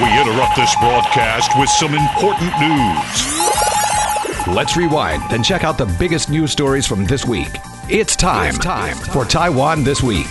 We interrupt this broadcast with some important news. Let's rewind and check out the biggest news stories from this week. It's time, it's time for Taiwan This Week.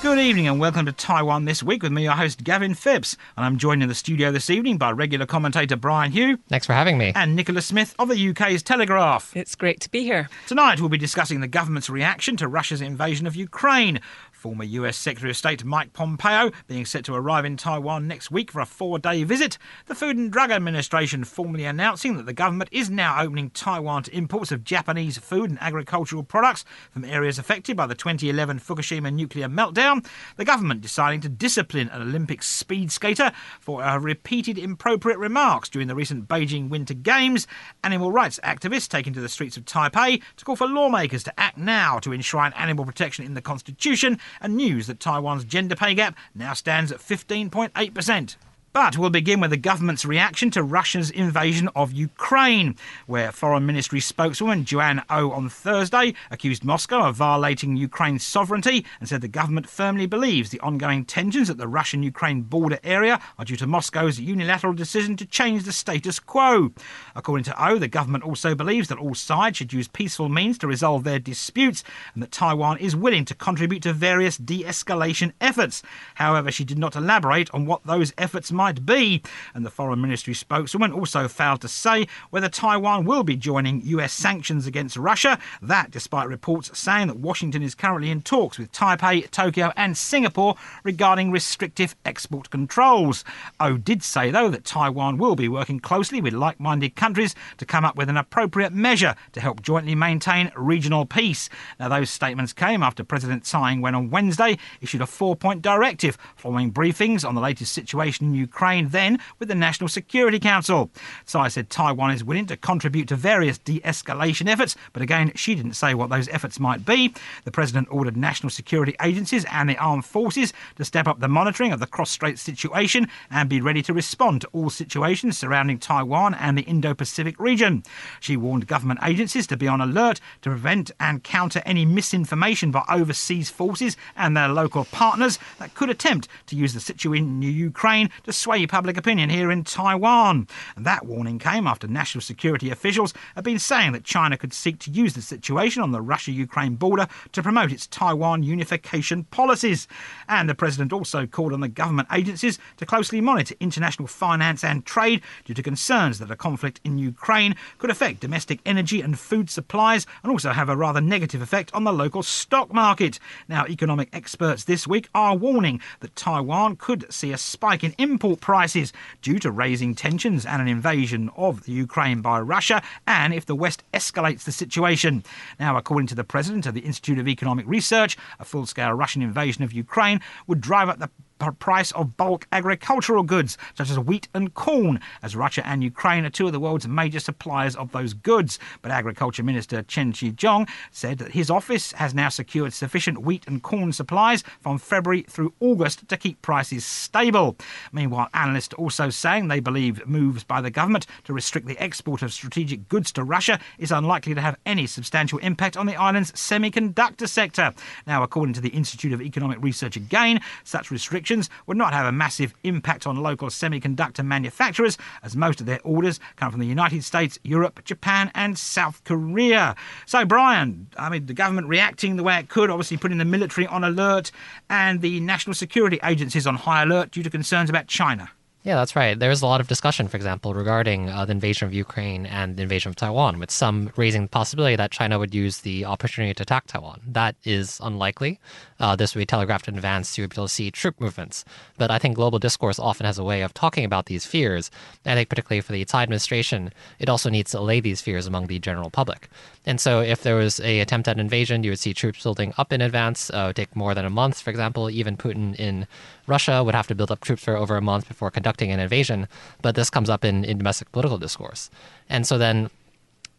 Good evening and welcome to Taiwan This Week with me, your host Gavin Phipps. And I'm joined in the studio this evening by regular commentator Brian Hioe. Thanks for having me. And Nicola Smith of the UK's Telegraph. It's great to be here. Tonight we'll be discussing the government's reaction to Russia's invasion of Ukraine. Former US Secretary of State Mike Pompeo being set to arrive in Taiwan next week for a four day visit. The Food and Drug Administration formally announcing that the government is now opening Taiwan to imports of Japanese food and agricultural products from areas affected by the 2011 Fukushima nuclear meltdown. The government deciding to discipline an Olympic speed skater for her repeated inappropriate remarks during the recent Beijing Winter Games. Animal rights activists taking to the streets of Taipei to call for lawmakers to act now to enshrine animal protection in the constitution and news that Taiwan's gender pay gap now stands at 15.8%. But we'll begin with the government's reaction to Russia's invasion of Ukraine, where Foreign Ministry spokeswoman Joanne Ou oh on Thursday accused Moscow of violating Ukraine's sovereignty and said the government firmly believes the ongoing tensions at the Russian Ukraine border area are due to Moscow's unilateral decision to change the status quo. According to Ou, oh, the government also believes that all sides should use peaceful means to resolve their disputes and that Taiwan is willing to contribute to various de escalation efforts. However, she did not elaborate on what those efforts might might be. And the Foreign Ministry spokeswoman also failed to say whether Taiwan will be joining US sanctions against Russia. That, despite reports saying that Washington is currently in talks with Taipei, Tokyo, and Singapore regarding restrictive export controls. Ou did say, though, that Taiwan will be working closely with like minded countries to come up with an appropriate measure to help jointly maintain regional peace. Now, those statements came after President Tsai Ing-wen on Wednesday issued a four point directive following briefings on the latest situation in Ukraine Ukraine, then with the National Security Council. Tsai said Taiwan is willing to contribute to various de escalation efforts, but again, she didn't say what those efforts might be. The president ordered national security agencies and the armed forces to step up the monitoring of the cross strait situation and be ready to respond to all situations surrounding Taiwan and the Indo Pacific region. She warned government agencies to be on alert to prevent and counter any misinformation by overseas forces and their local partners that could attempt to use the situation in Ukraine to sway public opinion here in Taiwan. And that warning came after national security officials have been saying that China could seek to use the situation on the Russia Ukraine border to promote its Taiwan unification policies. And the president also called on the government agencies to closely monitor international finance and trade due to concerns that a conflict in Ukraine could affect domestic energy and food supplies and also have a rather negative effect on the local stock market. Now, economic experts this week are warning that Taiwan could see a spike in imports prices due to raising tensions and an invasion of the Ukraine by Russia, and if the West escalates the situation. Now, according to the president of the Institute of Economic Research, a full scale Russian invasion of Ukraine would drive up the price of bulk agricultural goods, such as wheat and corn, as Russia and Ukraine are two of the world's major suppliers of those goods. But Agriculture Minister Chen Chi-chung said that his office has now secured sufficient wheat and corn supplies from February through August to keep prices stable. Meanwhile, analysts are also saying they believe moves by the government to restrict the export of strategic goods to Russia is unlikely to have any substantial impact on the island's semiconductor sector. Now, according to the Institute of Economic Research again, such restrictions restrictions would not have a massive impact on local semiconductor manufacturers, as most of their orders come from the United States, Europe, Japan, and South Korea. So, Brian, I mean, the government reacting the way it could, obviously putting the military on alert and the national security agencies on high alert due to concerns about China. Yeah, that's right. There's a lot of discussion, for example, regarding uh, the invasion of Ukraine and the invasion of Taiwan, with some raising the possibility that China would use the opportunity to attack Taiwan. That is unlikely. Uh, this would be telegraphed in advance to be able to see troop movements. But I think global discourse often has a way of talking about these fears. I think, particularly for the Tsai administration, it also needs to allay these fears among the general public. And so, if there was a attempt at invasion, you would see troops building up in advance. Uh, it would take more than a month, for example. Even Putin in Russia would have to build up troops for over a month before conducting an invasion, but this comes up in, in domestic political discourse. And so then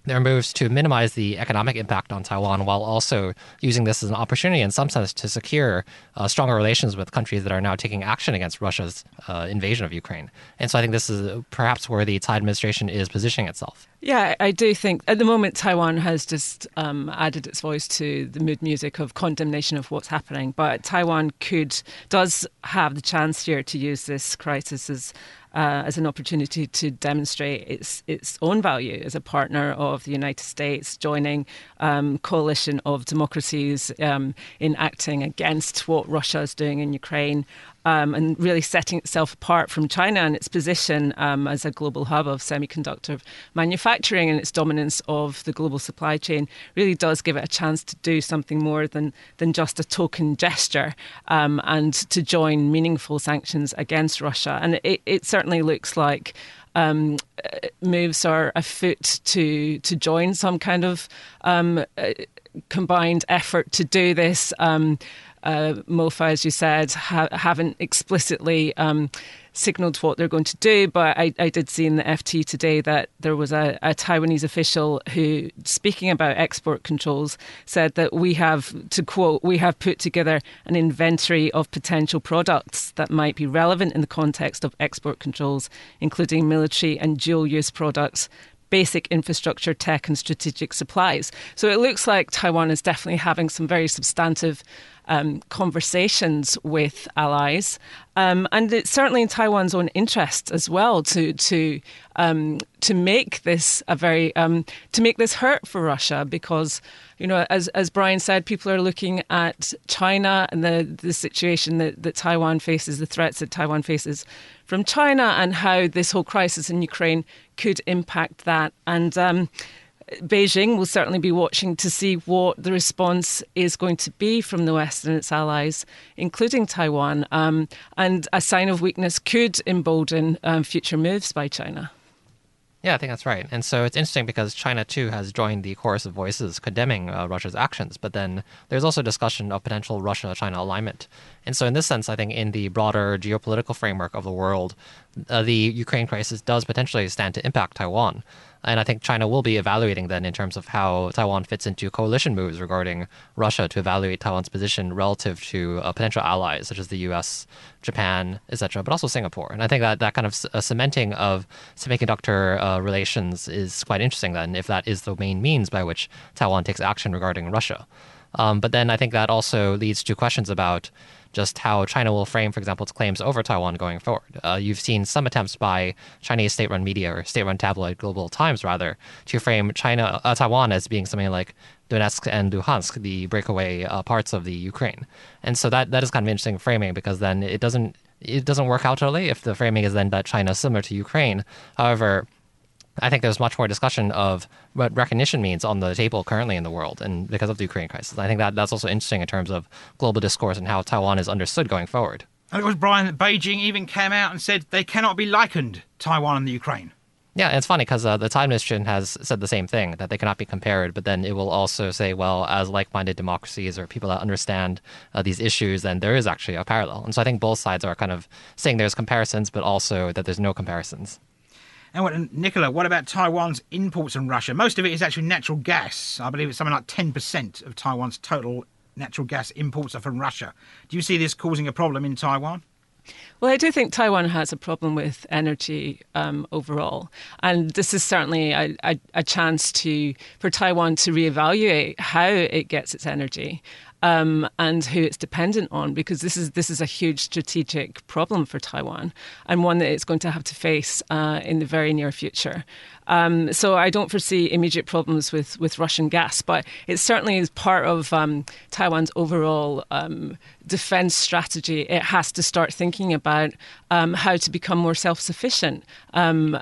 there are moves to minimize the economic impact on Taiwan while also using this as an opportunity, in some sense, to secure uh, stronger relations with countries that are now taking action against Russia's uh, invasion of Ukraine. And so I think this is perhaps where the Tsai administration is positioning itself. Yeah, I do think at the moment Taiwan has just um, added its voice to the mood music of condemnation of what's happening. But Taiwan could does have the chance here to use this crisis as uh, as an opportunity to demonstrate its its own value as a partner of the United States, joining um, coalition of democracies um, in acting against what Russia is doing in Ukraine um, and really setting itself apart from China and its position um, as a global hub of semiconductor manufacturing and its dominance of the global supply chain really does give it a chance to do something more than, than just a token gesture um, and to join meaningful sanctions against Russia. And it, it certainly looks like. Um, moves are afoot to to join some kind of um, uh, combined effort to do this. Um, uh, MOFA, as you said, ha- haven't explicitly um, signalled what they're going to do. But I, I, did see in the FT today that there was a, a, Taiwanese official who, speaking about export controls, said that we have, to quote, we have put together an inventory of potential products that might be relevant in the context of export controls, including military and dual use products basic infrastructure, tech, and strategic supplies. So it looks like Taiwan is definitely having some very substantive um, conversations with allies, um, and it's certainly in Taiwan's own interest as well to to um, to make this a very um, to make this hurt for Russia because you know as as Brian said, people are looking at China and the the situation that, that Taiwan faces, the threats that Taiwan faces from China, and how this whole crisis in Ukraine could impact that. And um, Beijing will certainly be watching to see what the response is going to be from the West and its allies, including Taiwan. Um, and a sign of weakness could embolden um, future moves by China. Yeah, I think that's right. And so it's interesting because China too has joined the chorus of voices condemning uh, Russia's actions, but then there's also discussion of potential Russia China alignment. And so, in this sense, I think in the broader geopolitical framework of the world, uh, the Ukraine crisis does potentially stand to impact Taiwan. And I think China will be evaluating then in terms of how Taiwan fits into coalition moves regarding Russia to evaluate Taiwan's position relative to uh, potential allies such as the U.S., Japan, etc., but also Singapore. And I think that that kind of uh, cementing of semiconductor uh, relations is quite interesting. Then, if that is the main means by which Taiwan takes action regarding Russia. Um, but then I think that also leads to questions about just how China will frame, for example, its claims over Taiwan going forward. Uh, you've seen some attempts by Chinese state-run media or state-run tabloid Global Times, rather, to frame China, uh, Taiwan as being something like Donetsk and Luhansk, the breakaway uh, parts of the Ukraine. And so that that is kind of interesting framing because then it doesn't it doesn't work out totally if the framing is then that China is similar to Ukraine. However, I think there's much more discussion of what recognition means on the table currently in the world, and because of the Ukraine crisis, I think that that's also interesting in terms of global discourse and how Taiwan is understood going forward. And it was Brian that Beijing even came out and said they cannot be likened Taiwan and the Ukraine. Yeah, it's funny because uh, the Tsai administration has said the same thing that they cannot be compared, but then it will also say, well, as like-minded democracies or people that understand uh, these issues, then there is actually a parallel. And so I think both sides are kind of saying there's comparisons, but also that there's no comparisons. And what, Nicola, what about Taiwan's imports from Russia? Most of it is actually natural gas. I believe it's something like 10% of Taiwan's total natural gas imports are from Russia. Do you see this causing a problem in Taiwan? Well, I do think Taiwan has a problem with energy um, overall, and this is certainly a, a, a, chance to for Taiwan to reevaluate how it gets its energy um, and who it's dependent on, because this is this is a huge strategic problem for Taiwan and one that it's going to have to face uh, in the very near future. Um, so I don't foresee immediate problems with, with Russian gas, but it certainly is part of um, Taiwan's overall um, defense strategy. It has to start thinking about um, how to become more self sufficient um,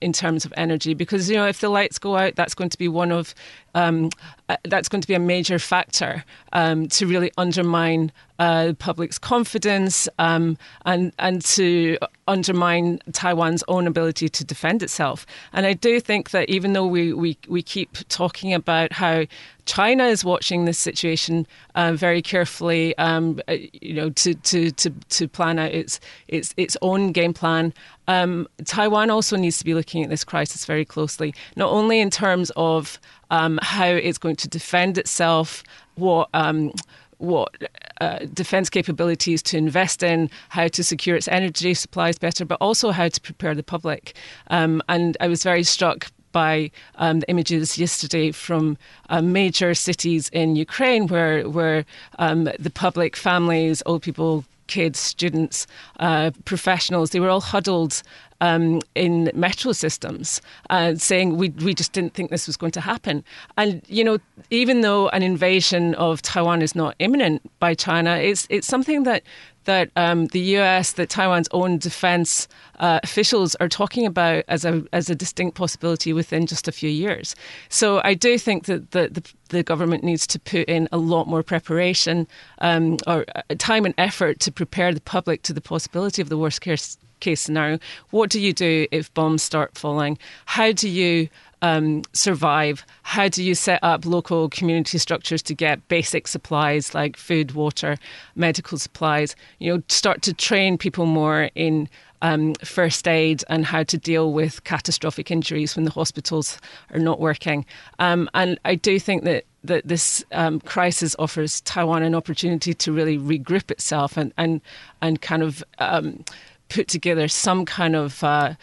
in terms of energy, because you know if the lights go out, that's going to be one of um, uh, that's going to be a major factor to really undermine uh, public's confidence um, and and to undermine Taiwan's own ability to defend itself. And I do think that even though we we, we keep talking about how China is watching this situation uh, very carefully, um, uh, you know, to, to, to, to plan out its its its own game plan. Um, Taiwan also needs to be looking at this crisis very closely, not only in terms of um, how it's going to defend itself, what um, what uh, defence capabilities to invest in, how to secure its energy supplies better, but also how to prepare the public. Um, and I was very struck by um, the images yesterday from uh, major cities in Ukraine where where um, the public, families, old people, kids, students, uh, professionals, they were all huddled um, in metro systems, uh, saying we we just didn't think this was going to happen. And you know, even though an invasion of Taiwan is not imminent by China, it's it's something that that um, the US, that Taiwan's own defense uh, officials are talking about as a as a distinct possibility within just a few years. So I do think that the, the, the government needs to put in a lot more preparation um, or uh, time and effort to prepare the public to the possibility of the worst case case scenario. What do you do if bombs start falling? How do you um, survive? How do you set up local community structures to get basic supplies like food, water, medical supplies? You know, start to train people more in um, first aid and how to deal with catastrophic injuries when the hospitals are not working. Um, and I do think that that this um, crisis offers Taiwan an opportunity to really regroup itself and and and kind of um, put together some kind of uh,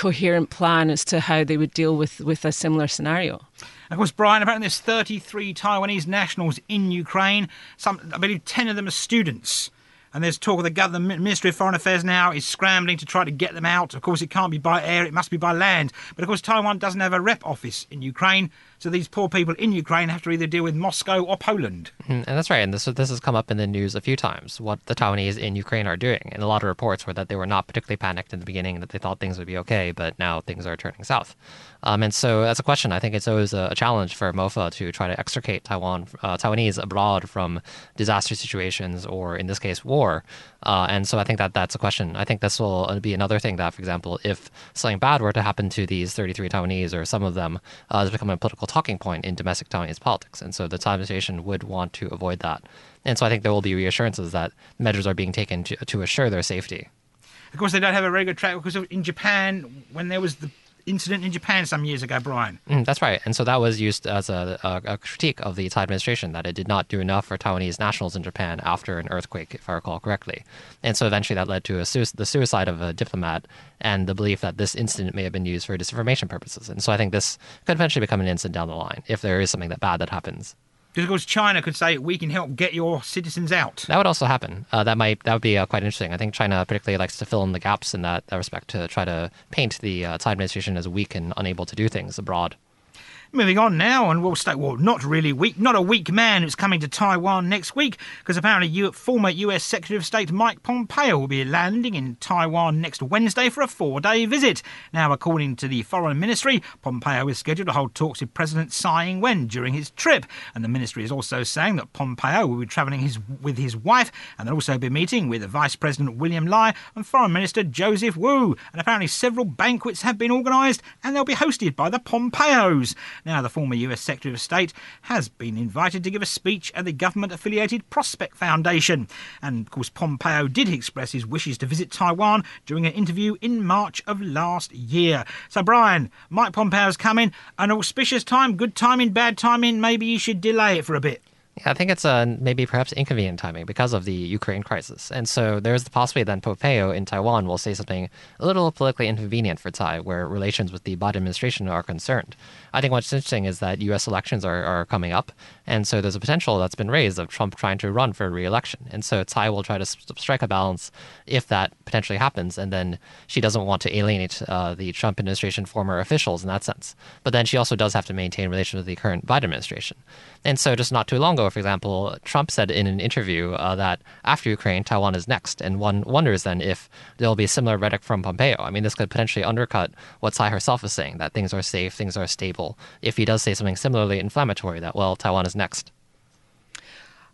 coherent plan as to how they would deal with, with a similar scenario. Of course, Brian, apparently there's 33 Taiwanese nationals in Ukraine. Some, I believe 10 of them are students. And there's talk of the government, Ministry of Foreign Affairs now is scrambling to try to get them out. Of course, it can't be by air, it must be by land. But of course, Taiwan doesn't have a rep office in Ukraine. So these poor people in Ukraine have to either deal with Moscow or Poland. Mm, and that's right. And this this has come up in the news a few times. What the Taiwanese in Ukraine are doing, and a lot of reports were that they were not particularly panicked in the beginning, that they thought things would be okay, but now things are turning south. Um, and so that's a question. I think it's always a, challenge for MOFA to try to extricate Taiwan, uh, Taiwanese abroad from disaster situations or, in this case, war. Uh, and so I think that that's a question. I think this will be another thing that, for example, if something bad were to happen to these 33 Taiwanese or some of them, uh, has become a political talking point in domestic Taiwanese politics. And so the Tsai administration would want to avoid that. And so I think there will be reassurances that measures are being taken to, to assure their safety. Of course, they don't have a very good track because in Japan, when there was the incident in Japan some years ago, Brian. Mm, that's right. And so that was used as a, a, a, critique of the Tsai administration that it did not do enough for Taiwanese nationals in Japan after an earthquake, if I recall correctly. And so eventually that led to the suicide of a diplomat and the belief that this incident may have been used for disinformation purposes. And so I think this could eventually become an incident down the line if there is something that bad that happens. Because China could say we can help get your citizens out. That would also happen. Uh, that might that would be uh, quite interesting. I think China particularly likes to fill in the gaps in that, that respect to try to paint the uh, administration as weak and unable to do things abroad. Moving on now, and we'll stay, well, not really weak, not a weak man who's coming to Taiwan next week, because apparently U- former US Secretary of State Mike Pompeo will be landing in Taiwan next Wednesday for a four day visit. Now, according to the Foreign Ministry, Pompeo is scheduled to hold talks with President Tsai Ing wen during his trip, and the ministry is also saying that Pompeo will be travelling his, with his wife, and they'll also be meeting with Vice President William Lai and Foreign Minister Joseph Wu. And apparently, several banquets have been organised, and they'll be hosted by the Pompeos. Now, the former US Secretary of State has been invited to give a speech at the government affiliated Prospect Foundation. And of course, Pompeo did express his wishes to visit Taiwan during an interview in March of last year. So, Brian, Mike Pompeo's coming, an auspicious time, good timing, bad timing, maybe you should delay it for a bit. I think it's uh, maybe perhaps inconvenient timing because of the Ukraine crisis. And so there's the possibility that Pompeo in Taiwan will say something a little politically inconvenient for Tsai, where relations with the Biden administration are concerned. I think what's interesting is that U.S. elections are, are coming up, and so there's a potential that's been raised of Trump trying to run for re-election. And so Tsai will try to strike a balance if that potentially happens, and then she doesn't want to alienate uh, the Trump administration former officials in that sense. But then she also does have to maintain relations with the current Biden administration. And so just not too long ago, for example, Trump said in an interview uh, that after Ukraine, Taiwan is next. And one wonders then if there'll be similar rhetoric from Pompeo. I mean, this could potentially undercut what Tsai herself is saying, that things are safe, things are stable, if he does say something similarly inflammatory, that, well, Taiwan is next.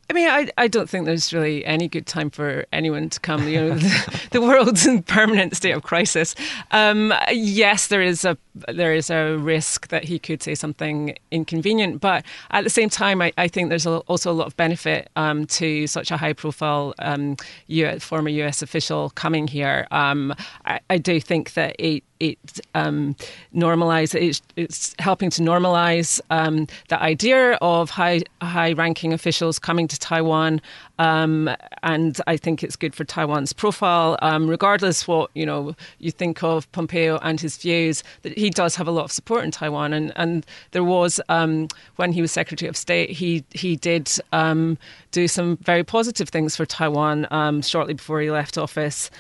I mean, I, I don't think there's really any good time for anyone to come. You know, the, the world's in permanent state of crisis. Um, yes, there is a there is a risk that he could say something inconvenient, but at the same time, I, I think there's a, also a lot of benefit um, to such a high profile um, US, former US official coming here. Um, I, I do think that it it um, normalize it's, it's, helping to normalize um, the idea of high high ranking officials coming to Taiwan um, and I think it's good for Taiwan's profile. Um, regardless what you know you think of Pompeo and his views that he does have a lot of support in Taiwan. And and there was um, when he was Secretary of State he he did um, do some very positive things for Taiwan shortly before he left office.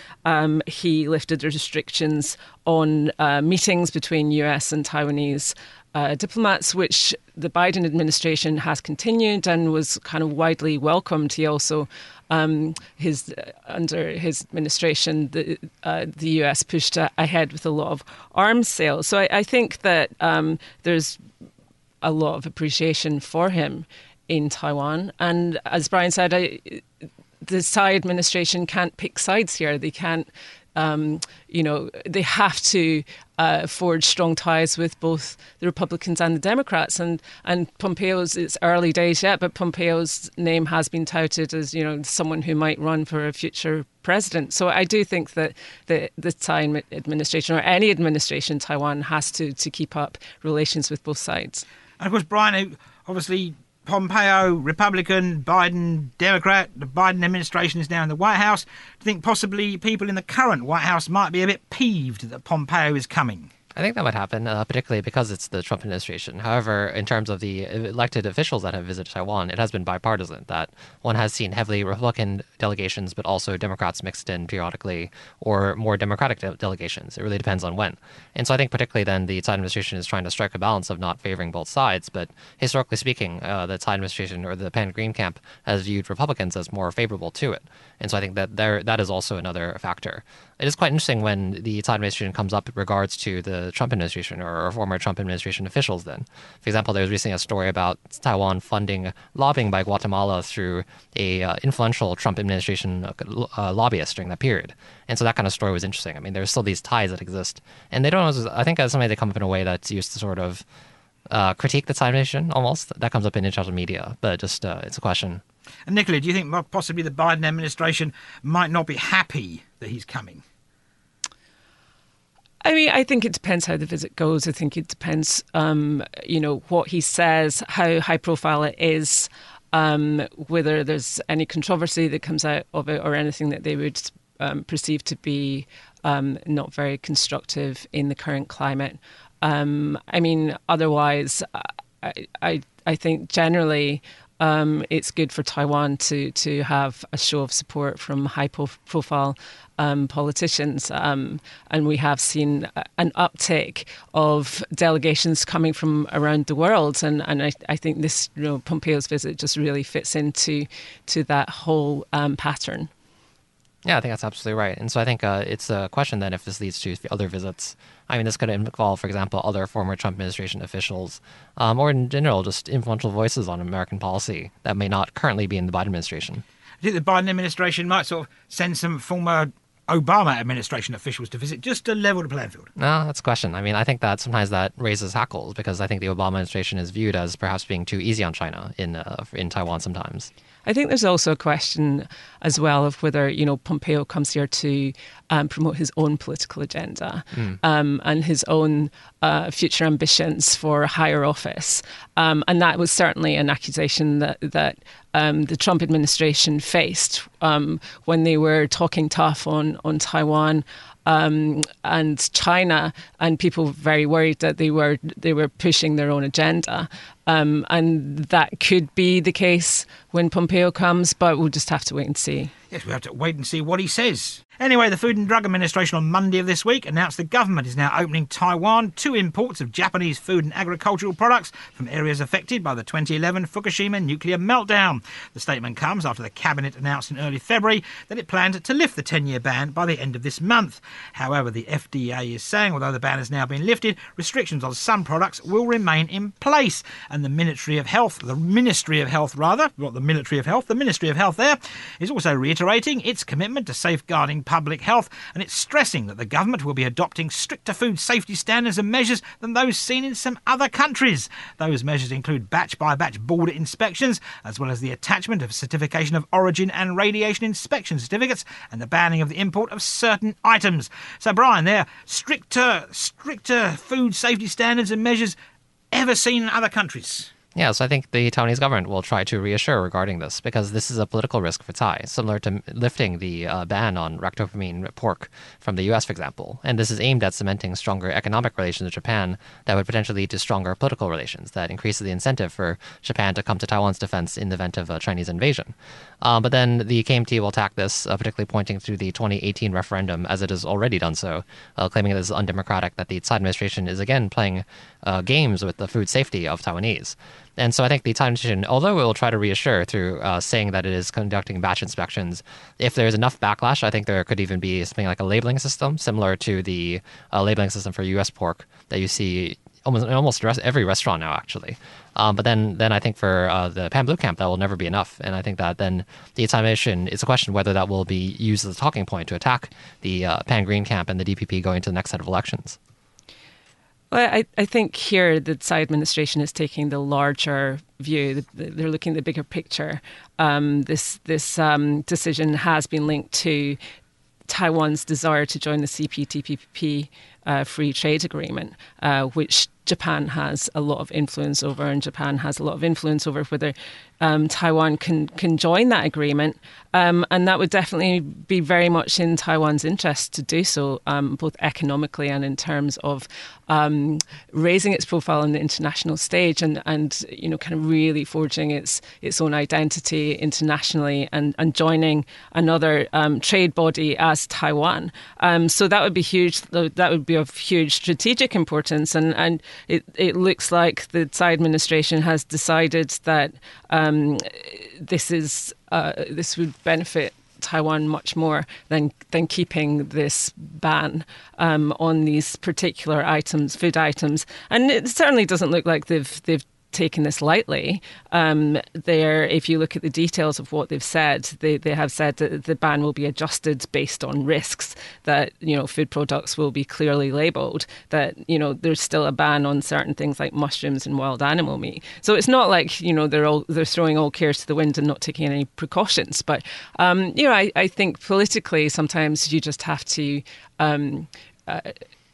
He lifted the restrictions on uh, meetings between US and Taiwanese uh, diplomats, which the Biden administration has continued and was kind of widely welcomed. He also, um, his uh, under his administration, the uh, the US pushed ahead with a lot of arms sales. So I, I think that um, there's a lot of appreciation for him in Taiwan. And as Brian said, I, the Tsai administration can't pick sides here. They can't um, you know, they have to uh, forge strong ties with both the Republicans and the Democrats. And and Pompeo's it's early days yet, but Pompeo's name has been touted as you know someone who might run for a future president. So I do think that the the Tsai administration or any administration in Taiwan has to to keep up relations with both sides. And of course, Brian, obviously Pompeo, Republican, Biden, Democrat, the Biden administration is now in the White House. Do you think possibly people in the current White House might be a bit peeved that Pompeo is coming? I think that would happen, uh, particularly because it's the Trump administration. However, in terms of the elected officials that have visited Taiwan, it has been bipartisan. That one has seen heavily Republican delegations, but also Democrats mixed in periodically, or more Democratic de- delegations. It really depends on when. And so I think, particularly then, the Tsai administration is trying to strike a balance of not favoring both sides. But historically speaking, uh, the Tsai administration or the Pan Green camp has viewed Republicans as more favorable to it. And so I think that there that is also another factor it is quite interesting when the Tsai administration comes up in regards to the Trump administration or, former Trump administration officials. Then, for example, there was recently a story about Taiwan funding lobbying by Guatemala through a uh, influential Trump administration uh, uh, lobbyist during that period, and so that kind of story was interesting. I mean, there's still these ties that exist, and they don't. I think as somebody they come up in a way that's used to sort of uh, critique the Tsai administration almost. That comes up in international media, but just uh, it's a question. And Nicola, do you think possibly the Biden administration might not be happy that he's coming? I mean, I think it depends how the visit goes. I think it depends, um, you know, what he says, how high profile it is, um, whether there's any controversy that comes out of it, or anything that they would um, perceive to be um, not very constructive in the current climate. Um, I mean, otherwise, I, I, I think generally um, it's good for Taiwan to to have a show of support from high profile um, politicians, um, and we have seen an uptick of delegations coming from around the world, and and I, I think this you know, Pompeo's visit just really fits into to that whole um, pattern. Yeah, I think that's absolutely right. And so I think uh, it's a question then if this leads to other visits. I mean, this could involve, for example, other former Trump administration officials, um, or in general, just influential voices on American policy that may not currently be in the Biden administration. I think the Biden administration might sort of send some former Obama administration officials to visit just to level the playing field? No, that's a question. I mean, I think that sometimes that raises hackles because I think the Obama administration is viewed as perhaps being too easy on China in uh, in Taiwan sometimes. I think there's also a question as well of whether you know Pompeo comes here to um, promote his own political agenda mm. um, and his own uh, future ambitions for a higher office, um, and that was certainly an accusation that that um, the Trump administration faced um, when they were talking tough on on Taiwan um, and China, and people were very worried that they were they were pushing their own agenda, um, and that could be the case when Pompeo comes, but we'll just have to wait and see. Yes, we have to wait and see what he says. Anyway, the Food and Drug Administration on Monday of this week announced the government is now opening Taiwan to imports of Japanese food and agricultural products from areas affected by the 2011 Fukushima nuclear meltdown. The statement comes after the Cabinet announced in early February that it planned to lift the 10 year ban by the end of this month. However, the FDA is saying although the ban has now been lifted, restrictions on some products will remain in place. And the Ministry of Health, the Ministry of Health rather, not the Military of Health, the Ministry of Health there, is also reiterating its commitment to safeguarding public health, and it's stressing that the government will be adopting stricter food safety standards and measures than those seen in some other countries. Those measures include batch by batch border inspections, as well as the attachment of certification of origin and radiation inspection certificates, and the banning of the import of certain items. So, Brian, there stricter, stricter food safety standards and measures ever seen in other countries. Yeah, so I think the Taiwanese government will try to reassure regarding this because this is a political risk for Tsai, similar to lifting the uh, ban on ractopamine pork from the U.S., for example. And this is aimed at cementing stronger economic relations with Japan that would potentially lead to stronger political relations that increases the incentive for Japan to come to Taiwan's defense in the event of a Chinese invasion. Uh, but then the KMT will attack this, uh, particularly pointing to the 2018 referendum, as it has already done so, uh, claiming it is undemocratic, that the Tsai administration is again playing uh, games with the food safety of Taiwanese. And so I think the Tsai administration, although it will try to reassure through uh, saying that it is conducting batch inspections, if there's enough backlash, I think there could even be something like a labeling system similar to the uh, labeling system for U.S. pork that you see almost almost every restaurant now, actually. Um, but then, then I think for uh, the Pan Blue camp, that will never be enough. And I think that then the examination is a question whether that will be used as a talking point to attack the uh, Pan Green camp and the DPP going to the next set of elections. Well, I, I think here the Tsai administration is taking the larger view. They're looking at the bigger picture. Um, this this um, decision has been linked to Taiwan's desire to join the CPTPP uh, free trade agreement, uh, which Japan has a lot of influence over, and Japan has a lot of influence over whether um, Taiwan can can join that agreement, um, and that would definitely be very much in Taiwan's interest to do so, um, both economically and in terms of um, raising its profile on the international stage, and and you know kind of really forging its its own identity internationally, and and joining another um, trade body as Taiwan. Um, so that would be huge. That would be of huge strategic importance, and and it it looks like the Tsai administration has decided that um, this is uh, this would benefit Taiwan much more than than keeping this ban um, on these particular items, food items. And it certainly doesn't look like they've they've taken this lightly. Um, there, if you look at the details of what they've said, they, they have said that the ban will be adjusted based on risks. That you know, food products will be clearly labelled. That you know, there's still a ban on certain things like mushrooms and wild animal meat. So it's not like you know they're all they're throwing all cares to the wind and not taking any precautions. But um, you know, I, I think politically sometimes you just have to. Um, uh,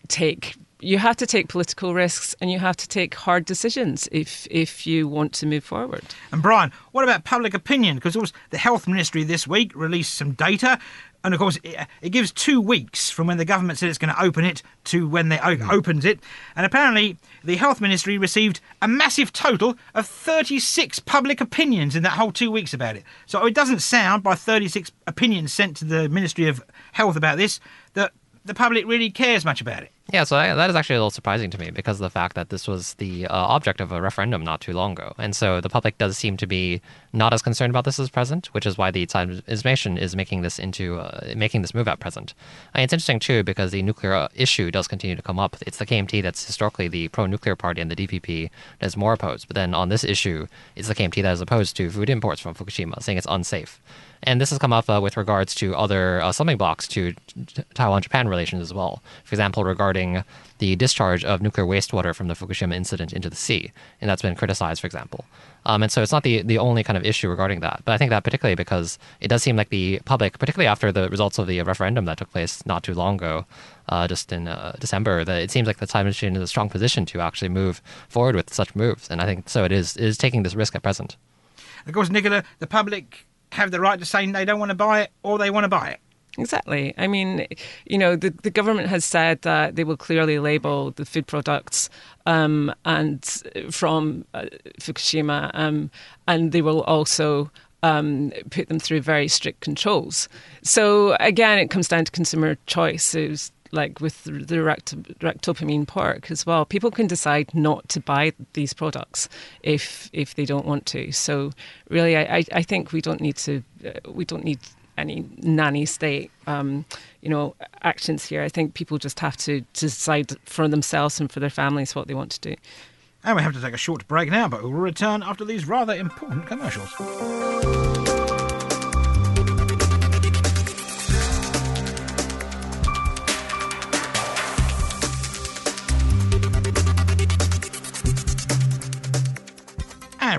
take you have to take political risks and you have to take hard decisions if if you want to move forward. And Brian, what about public opinion? Because the health ministry this week released some data. And of course, it, it gives two weeks from when the government said it's going to open it to when they o- mm. opens it. And apparently, the health ministry received a massive total of 36 public opinions in that whole two weeks about it. So it doesn't sound, by 36 opinions sent to the Ministry of Health about this, that the public really cares much about it. Yeah, so that is actually a little surprising to me because of the fact that this was the uh, object of a referendum not too long ago. And so the public does seem to be not as concerned about this as present, which is why the administration is making this into uh, making this move at present. And it's interesting too because the nuclear uh, issue does continue to come up. It's the KMT that's historically the pro-nuclear party and the DPP that is more opposed. But then on this issue, it's the KMT that is opposed to food imports from Fukushima, saying it's unsafe. And this has come up uh, with regards to other uh, stumbling blocks to Taiwan Japan relations as well. For example, regarding the discharge of nuclear wastewater from the Fukushima incident into the sea. And that's been criticized, for example. Um, and so it's not the, the only kind of issue regarding that. But I think that particularly because it does seem like the public, particularly after the results of the referendum that took place not too long ago, uh, just in uh, December, that it seems like the Tsai administration is a strong position to actually move forward with such moves. And I think so it is, it is taking this risk at present. Of course, Nicola, the public have the right to say they don't want to buy it or they want to buy it. Exactly. I mean, you know, the, the government has said that they will clearly label the food products um, and from uh, Fukushima, um, and they will also um, put them through very strict controls. So again, it comes down to consumer choice. It was like with the ractopamine pork as well. People can decide not to buy these products if if they don't want to. So really, I, I think we don't need to uh, we don't need any nanny state um, you know actions here. I think people just have to decide for themselves and for their families what they want to do. And we have to take a short break now, but we'll return after these rather important commercials.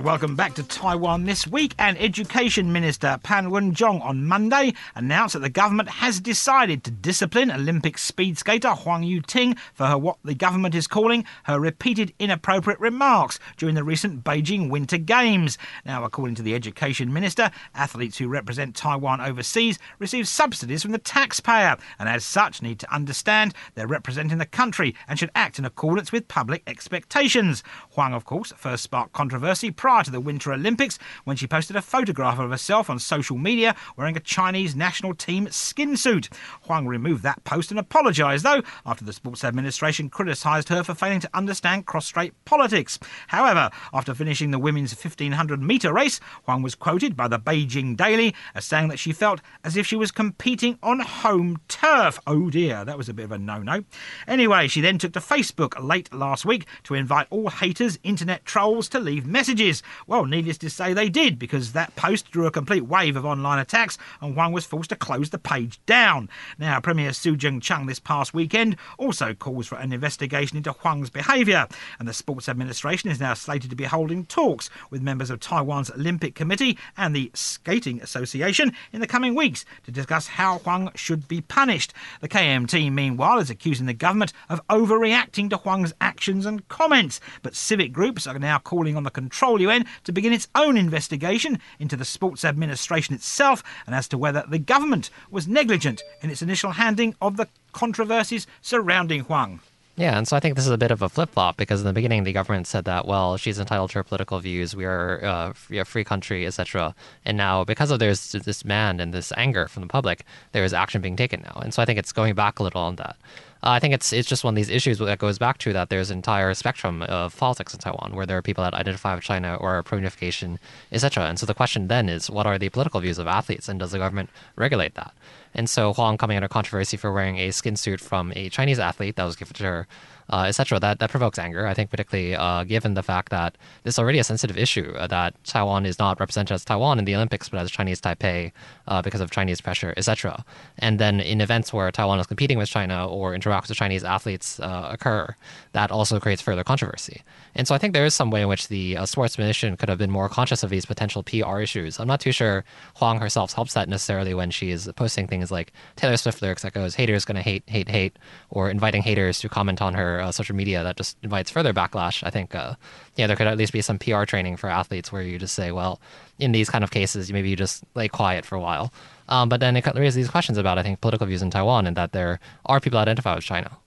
Welcome back to Taiwan this week. And Education Minister Pan Wen-chung on Monday announced that the government has decided to discipline Olympic speed skater Huang Yuting for her what the government is calling her repeated inappropriate remarks during the recent Beijing Winter Games. Now, according to the Education Minister, athletes who represent Taiwan overseas receive subsidies from the taxpayer and as such need to understand they're representing the country and should act in accordance with public expectations. Huang, of course, first sparked controversy prior to the Winter Olympics when she posted a photograph of herself on social media wearing a Chinese national team skin suit. Huang removed that post and apologised, though, after the Sports Administration criticised her for failing to understand cross strait politics. However, after finishing the women's 1500 metre race, Huang was quoted by the Beijing Daily as saying that she felt as if she was competing on home turf. Oh dear, that was a bit of a no no. Anyway, she then took to Facebook late last week to invite all haters, internet trolls to leave messages. Well, needless to say, they did, because that post drew a complete wave of online attacks, and Huang was forced to close the page down. Now, Premier Su Tseng-chang this past weekend also calls for an investigation into Huang's behaviour, and the Sports Administration is now slated to be holding talks with members of Taiwan's Olympic Committee and the Skating Association in the coming weeks to discuss how Huang should be punished. The KMT, meanwhile, is accusing the government of overreacting to Huang's actions and comments, but civic groups are now calling on the control Yuan to begin its own investigation into the sports administration itself and as to whether the government was negligent in its initial handling of the controversies surrounding Huang. Yeah, and so I think this is a bit of a flip flop because in the beginning the government said that well she's entitled to her political views, we are uh, a free country, etc. And now because of there's this demand and this anger from the public, there is action being taken now, and so I think it's going back a little on that. Uh, I think it's it's just one of these issues that goes back to that there's an entire spectrum of politics in Taiwan where there are people that identify with China or are pro-unification, etc. And so the question then is, what are the political views of athletes, and does the government regulate that? And so Huang coming under controversy for wearing a skin suit from a Chinese athlete that was given to her uh, etc. That that provokes anger. I think particularly uh, given the fact that this is already a sensitive issue uh, that Taiwan is not represented as Taiwan in the Olympics, but as Chinese Taipei uh, because of Chinese pressure, etc. And then in events where Taiwan is competing with China or interacts with Chinese athletes uh, occur, that also creates further controversy. And so I think there is some way in which the uh, sports mission could have been more conscious of these potential PR issues. I'm not too sure Huang herself helps that necessarily when she is posting things like Taylor Swift lyrics that goes "haters gonna hate, hate, hate," or inviting haters to comment on her uh, social media. That just invites further backlash. I think, uh, yeah, there could at least be some PR training for athletes where you just say, well, in these kind of cases, maybe you just lay quiet for a while. Um, but then it raises these questions about, I think, political views in Taiwan and that there are people identify with China.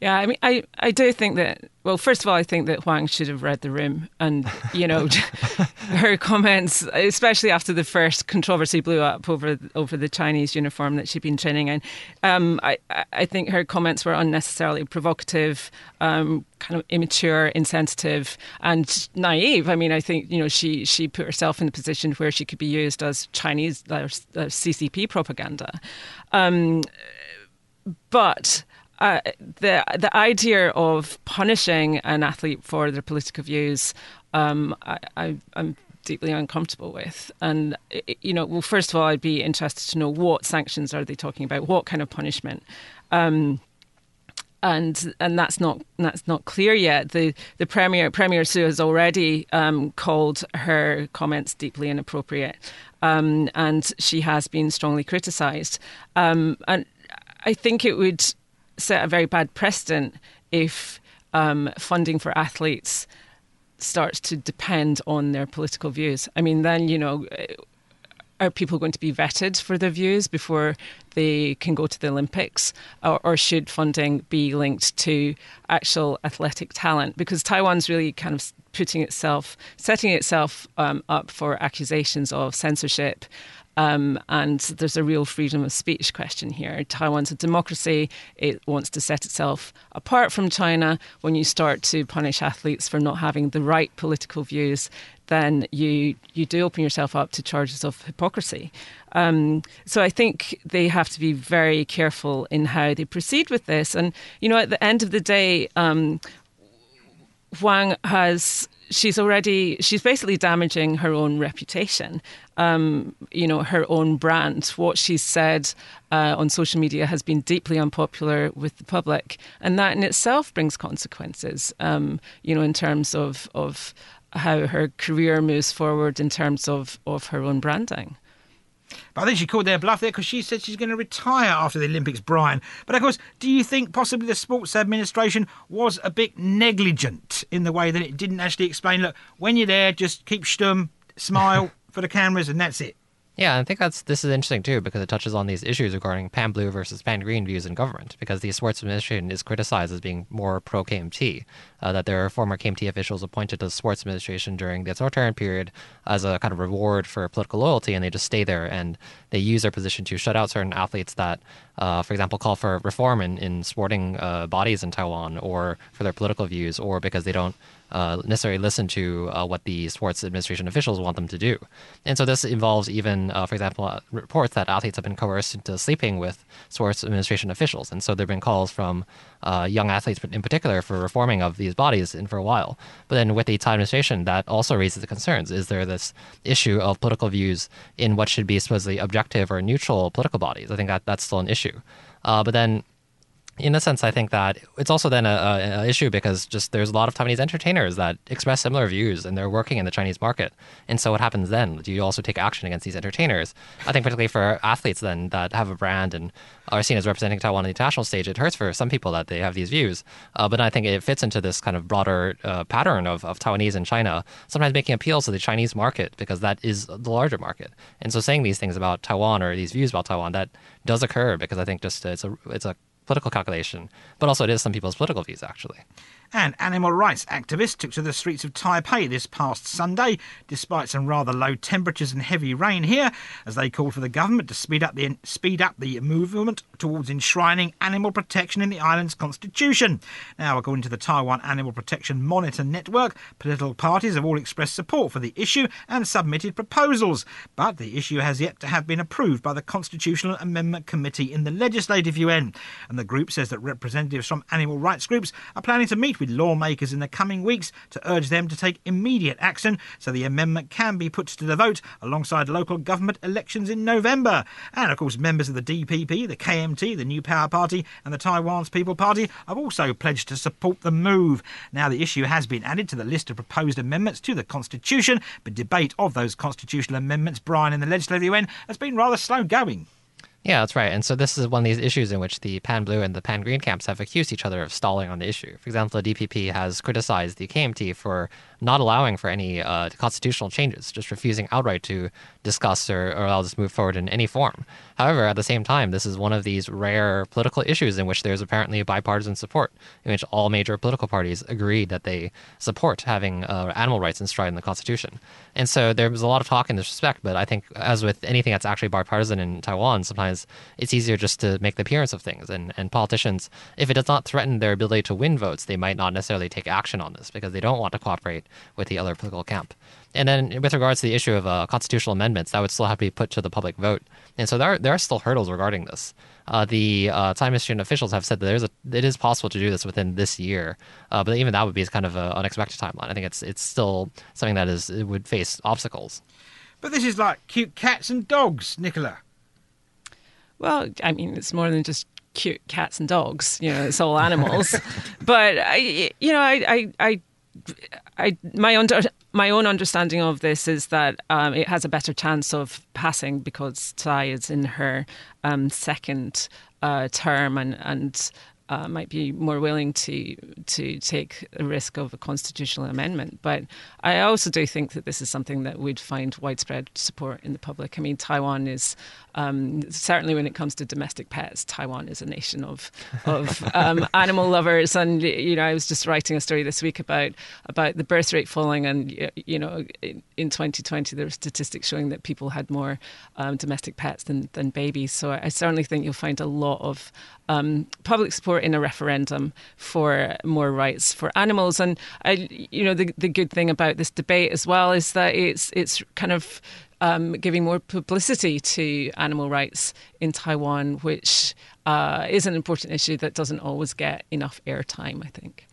Yeah, I mean, I, I do think that. Well, first of all, I think that Huang should have read the room, and you know, her comments, especially after the first controversy blew up over over the Chinese uniform that she'd been training in. Um, I I think her comments were unnecessarily provocative, um, kind of immature, insensitive, and naive. I mean, I think you know she she put herself in the position where she could be used as Chinese uh, CCP propaganda, um, but uh, the the idea of punishing an athlete for their political views, um, I, I, am deeply uncomfortable with. And you know, well, first of all, I'd be interested to know what sanctions are they talking about? What kind of punishment? Um, and and that's not that's not clear yet. The the premier Premier Su has already um, called her comments deeply inappropriate, um, and she has been strongly criticised. Um, and I think it would set a very bad precedent if um, funding for athletes starts to depend on their political views. I mean, then, you know, are people going to be vetted for their views before they can go to the Olympics, or, or, should funding be linked to actual athletic talent? Because Taiwan's really kind of putting itself, setting itself um, up for accusations of censorship. Um, and there's a real freedom of speech question here. Taiwan's a democracy. It wants to set itself apart from China. When you start to punish athletes for not having the right political views, then you you do open yourself up to charges of hypocrisy. Um, so I think they have to be very careful in how they proceed with this. And you know, at the end of the day, um, Huang has she's already she's basically damaging her own reputation um, you know her own brand. What she's said uh, on social media has been deeply unpopular with the public and that in itself brings consequences um, you know in terms of of how her career moves forward in terms of of her own branding but I think she called their bluff there because she said she's going to retire after the Olympics, Brian. But of course, do you think possibly the Sports Administration was a bit negligent in the way that it didn't actually explain, look, when you're there, just keep stum, smile for the cameras, and that's it? Yeah, I think that's this is interesting too because it touches on these issues regarding pan blue versus pan green views in government. Because the sports administration is criticized as being more pro KMT, uh, that there are former KMT officials appointed to the sports administration during the authoritarian period as a kind of reward for political loyalty, and they just stay there and they use their position to shut out certain athletes that, uh, for example, call for reform in, in sporting uh, bodies in Taiwan or for their political views or because they don't uh, necessarily listen to uh, what the sports administration officials want them to do. And so this involves even, uh, for example, uh, reports that athletes have been coerced into sleeping with sports administration officials. And so there have been calls from uh, young athletes in particular for reforming of these bodies in for a while. But then with the Tsai administration, that also raises the concerns. Is there this issue of political views in what should be supposedly objective or neutral political bodies? I think that that's still an issue. Uh, but then in a sense, I think that it's also then a, a, issue because just there's a lot of Taiwanese entertainers that express similar views and they're working in the Chinese market. And so what happens then? Do you also take action against these entertainers? I think particularly for athletes then that have a brand and are seen as representing Taiwan on the international stage, it hurts for some people that they have these views. Uh, but I think it fits into this kind of broader uh, pattern of, of Taiwanese in China sometimes making appeals to the Chinese market because that is the larger market. And so saying these things about Taiwan or these views about Taiwan that does occur because I think just it's a it's a political calculation, but also it is some people's political views, actually. And animal rights activists took to the streets of Taipei this past Sunday, despite some rather low temperatures and heavy rain here, as they called for the government to speed up the speed up the movement towards enshrining animal protection in the island's constitution. Now, according to the Taiwan Animal Protection Monitor Network, political parties have all expressed support for the issue and submitted proposals, but the issue has yet to have been approved by the Constitutional Amendment Committee in the Legislative Yuan. And the group says that representatives from animal rights groups are planning to meet with lawmakers in the coming weeks to urge them to take immediate action so the amendment can be put to the vote alongside local government elections in November. And of course, members of the DPP, the KMT, the New Power Party, and the Taiwan's People Party have also pledged to support the move. Now, the issue has been added to the list of proposed amendments to the Constitution, but debate of those constitutional amendments, Brian, in the Legislative Yuan, has been rather slow going. Yeah, that's right. And so this is one of these issues in which the pan blue and the pan green camps have accused each other of stalling on the issue. For example, the DPP has criticized the KMT for not allowing for any uh, constitutional changes, just refusing outright to discuss or, or allow this move forward in any form. However, at the same time, this is one of these rare political issues in which there's apparently bipartisan support, in which all major political parties agree that they support having uh, animal rights enshrined in the Constitution. And so there was a lot of talk in this respect, but I think, as with anything that's actually bipartisan in Taiwan, sometimes it's easier just to make the appearance of things. And, and politicians, if it does not threaten their ability to win votes, they might not necessarily take action on this because they don't want to cooperate with the other political camp. And then with regards to the issue of uh, constitutional amendments, that would still have to be put to the public vote. And so there are, there are still hurdles regarding this. Uh, the uh, Time Mission officials have said that there's a, it is possible to do this within this year, uh, but even that would be kind of an unexpected timeline. I think it's it's still something that is it would face obstacles. But this is like cute cats and dogs, Nicola. Well, I mean, it's more than just cute cats and dogs. You know, it's all animals. but I, you know, I, I, I I my under, my own understanding of this is that um, it has a better chance of passing because Tsai is in her um, second uh, term and and uh, might be more willing to to take a risk of a constitutional amendment. But I also do think that this is something that would find widespread support in the public. I mean, Taiwan is um, certainly when it comes to domestic pets, Taiwan is a nation of of um, animal lovers. And you know, I was just writing a story this week about about the birth rate falling, and you know, in 2020 there were statistics showing that people had more um, domestic pets than than babies. So I certainly think you'll find a lot of um, public support in a referendum for more rights for animals. And I, you know, the the good thing about this debate as well is that it's it's kind of um, giving more publicity to animal rights in Taiwan, which uh, is an important issue that doesn't always get enough airtime, I think.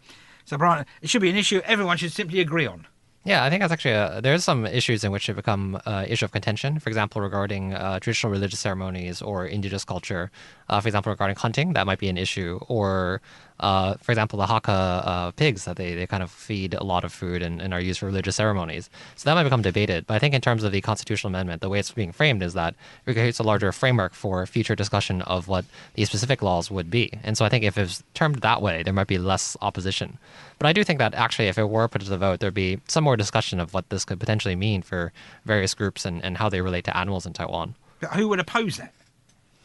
So, Brian, it should be an issue everyone should simply agree on. Yeah, I think that's actually a, there's some issues in which it become uh, issue of contention. For example, regarding uh, traditional religious ceremonies or indigenous culture. Uh, for example, regarding hunting, that might be an issue. Or uh, for example, the Hakka uh, pigs that they, they kind of feed a lot of food and, and, are used for religious ceremonies. So that might become debated. But I think in terms of the constitutional amendment, the way it's being framed is that it creates a larger framework for future discussion of what these specific laws would be. And so I think if it's termed that way, there might be less opposition. But I do think that actually, if it were put to the vote, there'd be some more discussion of what this could potentially mean for various groups and, and how they relate to animals in Taiwan. But who would oppose that?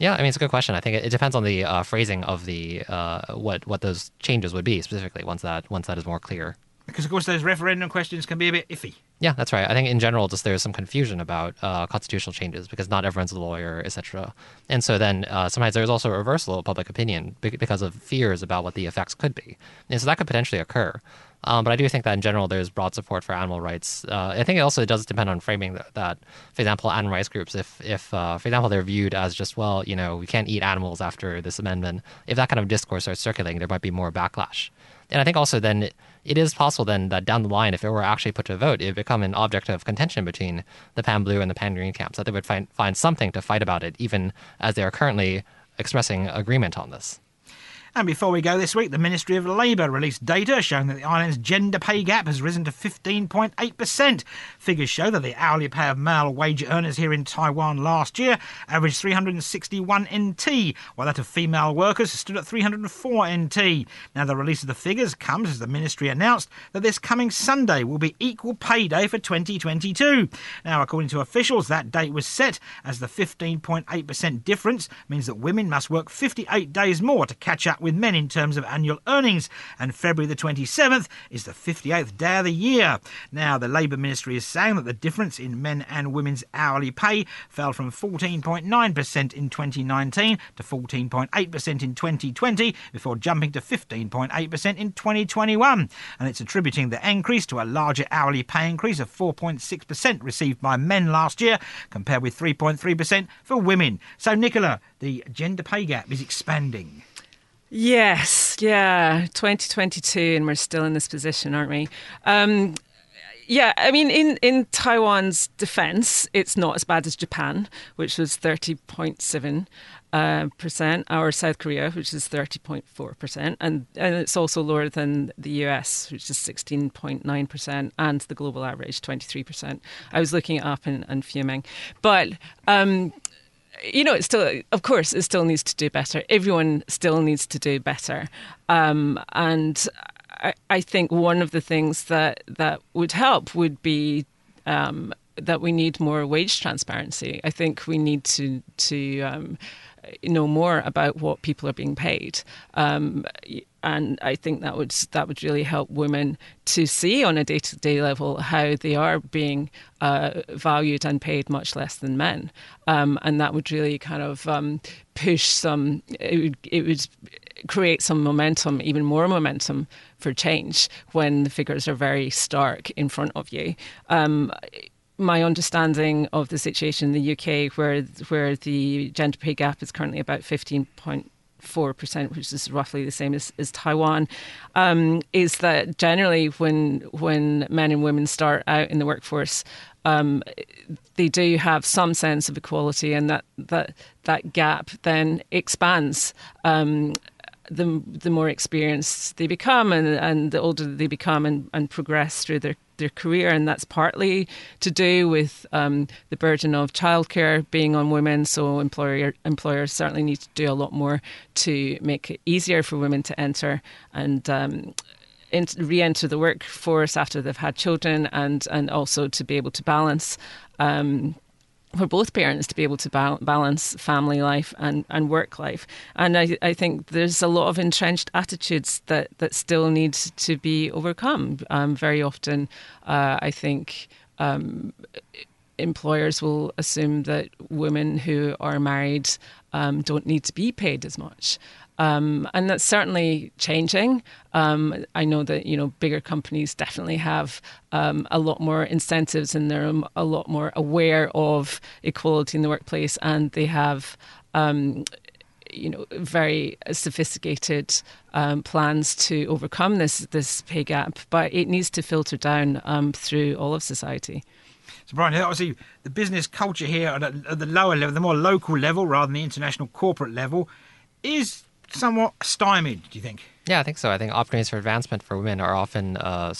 Yeah, I mean it's a good question. I think it, it depends on the uh, phrasing of the uh, what what those changes would be specifically once that once that is more clear. Because of course those referendum questions can be a bit iffy. Yeah, that's right. I think in general, just there's some confusion about uh, constitutional changes because not everyone's a lawyer, etc. And so then uh, sometimes there's also a reversal of public opinion because of fears about what the effects could be, and so that could potentially occur. Um, but I do think that in general, there's broad support for animal rights. Uh, I think it also does depend on framing that, that for example, animal rights groups, if, if uh, for example, they're viewed as just, well, you know, we can't eat animals after this amendment, if that kind of discourse starts circulating, there might be more backlash. And I think also then it, it is possible then that down the line, if it were actually put to a vote, it would become an object of contention between the pan blue and the pan green camps, that they would find, find something to fight about it, even as they are currently expressing agreement on this. And before we go this week, the Ministry of Labour released data showing that the island's gender pay gap has risen to 15.8%. Figures show that the hourly pay of male wage earners here in Taiwan last year averaged 361 NT, while that of female workers stood at 304 NT. Now, the release of the figures comes as the ministry announced that this coming Sunday will be equal pay day for 2022. Now, according to officials, that date was set as the 15.8% difference means that women must work 58 days more to catch up with men in terms of annual earnings, and February the 27th is the 58th day of the year. Now, the Labour Ministry is saying that the difference in men and women's hourly pay fell from 14.9% in 2019 to 14.8% in 2020 before jumping to 15.8% in 2021. And it's attributing the increase to a larger hourly pay increase of 4.6% received by men last year compared with 3.3% for women. So, Nicola, the gender pay gap is expanding. Yes, yeah, 2022, and we're still in this position, aren't we? Um, yeah, I mean, in, in Taiwan's defense, it's not as bad as Japan, which was 30.7 uh, percent, or South Korea, which is 30.4 percent, and and it's also lower than the US, which is 16.9 percent, and the global average 23 percent. I was looking it up and, and fuming, but. Um, you know, it still, of course, it still needs to do better. Everyone still needs to do better, um, and I, I, think one of the things that that would help would be um, that we need more wage transparency. I think we need to to um, know more about what people are being paid. Um, and I think that would that would really help women to see on a day to day level how they are being uh, valued and paid much less than men, um, and that would really kind of um, push some. It would, it would create some momentum, even more momentum for change when the figures are very stark in front of you. Um, my understanding of the situation in the UK, where where the gender pay gap is currently about fifteen point four percent, which is roughly the same as, as Taiwan, um, is that generally when when men and women start out in the workforce, um, they do have some sense of equality, and that that that gap then expands. Um, the the more experienced they become, and, and the older they become, and, and progress through their their career, and that's partly to do with um, the burden of childcare being on women. So employer employers certainly need to do a lot more to make it easier for women to enter and. Um, re-enter the workforce after they've had children, and and also to be able to balance um, for both parents to be able to ba- balance family life and, and work life. And I, I think there's a lot of entrenched attitudes that, that still need to be overcome. Um, very often, uh, I think. Um, employers will assume that women who are married um, don't need to be paid as much. Um, and that's certainly changing. Um, I know that you know bigger companies definitely have um, a lot more incentives, and they're a lot more aware of equality in the workplace, and they have um, you know very sophisticated um, plans to overcome this this pay gap, but it needs to filter down um, through all of society. So, Brian, obviously, the business culture here at, at the lower level, the more local level rather than the international corporate level, is somewhat stymied, do you think? Yeah, I think so. I think opportunities for advancement for women are often uh,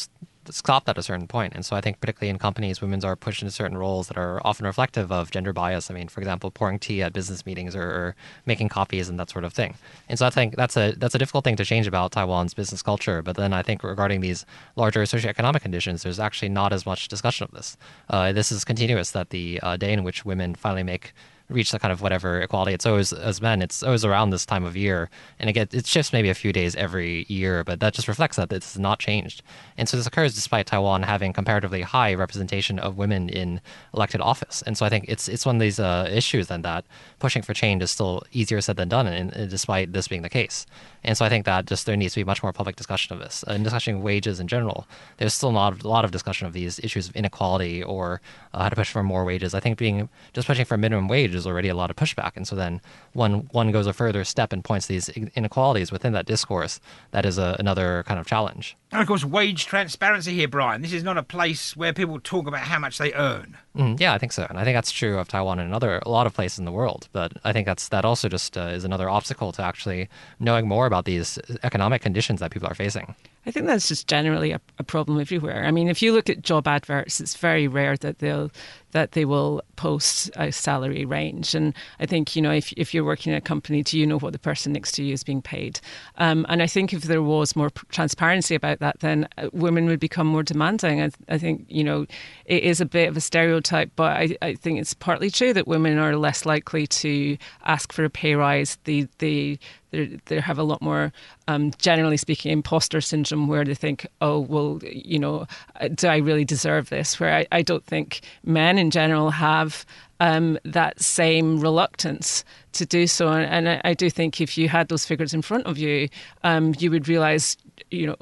stopped at a certain point. And so I think, particularly in companies, women are pushed into certain roles that are often reflective of gender bias. I mean, for example, pouring tea at business meetings or, or making copies and that sort of thing. And so I think that's a that's a difficult thing to change about Taiwan's business culture. But then I think regarding these larger socioeconomic conditions, there's actually not as much discussion of this. Uh, this is continuous that the uh, day in which women finally make reach the kind of whatever equality. It's always as men. It's always around this time of year, and it gets it shifts maybe a few days every year, but that just reflects that it's not changed. And so this occurs despite Taiwan having comparatively high representation of women in elected office. And so I think it's it's one of these uh, issues then that pushing for change is still easier said than done, and, and despite this being the case. And so I think that just there needs to be much more public discussion of this. And discussing wages in general, there's still not a lot of discussion of these issues of inequality or uh, how to push for more wages. I think being just pushing for minimum wage is already a lot of pushback. And so then one one goes a further step and points these inequalities within that discourse, that is a, another kind of challenge. And of course, wage transparency here, Brian. This is not a place where people talk about how much they earn. Mm, yeah, I think so, and I think that's true of Taiwan and other a lot of places in the world. But I think that's that also just uh, is another obstacle to actually knowing more about these economic conditions that people are facing. I think that's just generally a, a, problem everywhere. I mean, if you look at job adverts, it's very rare that they'll that they will post a salary range. And I think you know, if if you're working in a company, do you know what the person next to you is being paid? Um, and I think if there was more transparency about that, then uh, women would become more demanding. I, I, think you know, it is a bit of a stereotype, but I, I think it's partly true that women are less likely to ask for a pay rise. They they they have a lot more, um, generally speaking, imposter syndrome where they think, oh, well, you know, uh, do I really deserve this? Where I, I don't think men in general have um, that same reluctance to do so. And, and I, I, do think if you had those figures in front of you, um, you would realize, you know,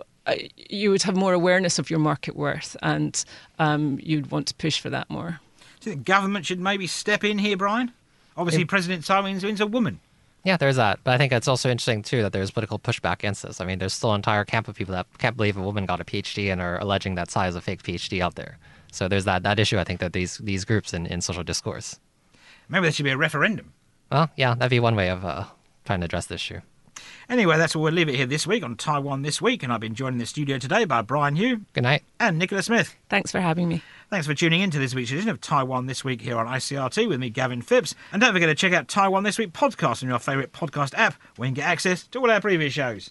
you would have more awareness of your market worth and um, you'd want to push for that more. Do you think government should maybe step in here, Brian? Obviously, President Tsai Ing-wen's a woman. Yeah, there's that. But I think it's also interesting too that there's political pushback against this. I mean, there's still an entire camp of people that can't believe a woman got a PhD and are alleging that Tsai is a fake PhD out there. So there's that that issue. I think that these these groups in, in social discourse. Maybe there should be a referendum. Well, yeah, that'd be one way of uh, trying to address this issue. Anyway, that's where we'll leave it here this week on Taiwan This Week, and I've been joined in the studio today by Brian Hioe. Good night. And Nicola Smith. Thanks for having me. Thanks for tuning in to this week's edition of Taiwan This Week here on ICRT with me, Gavin Phipps. And don't forget to check out Taiwan This Week podcast on your favourite podcast app where you can get access to all our previous shows.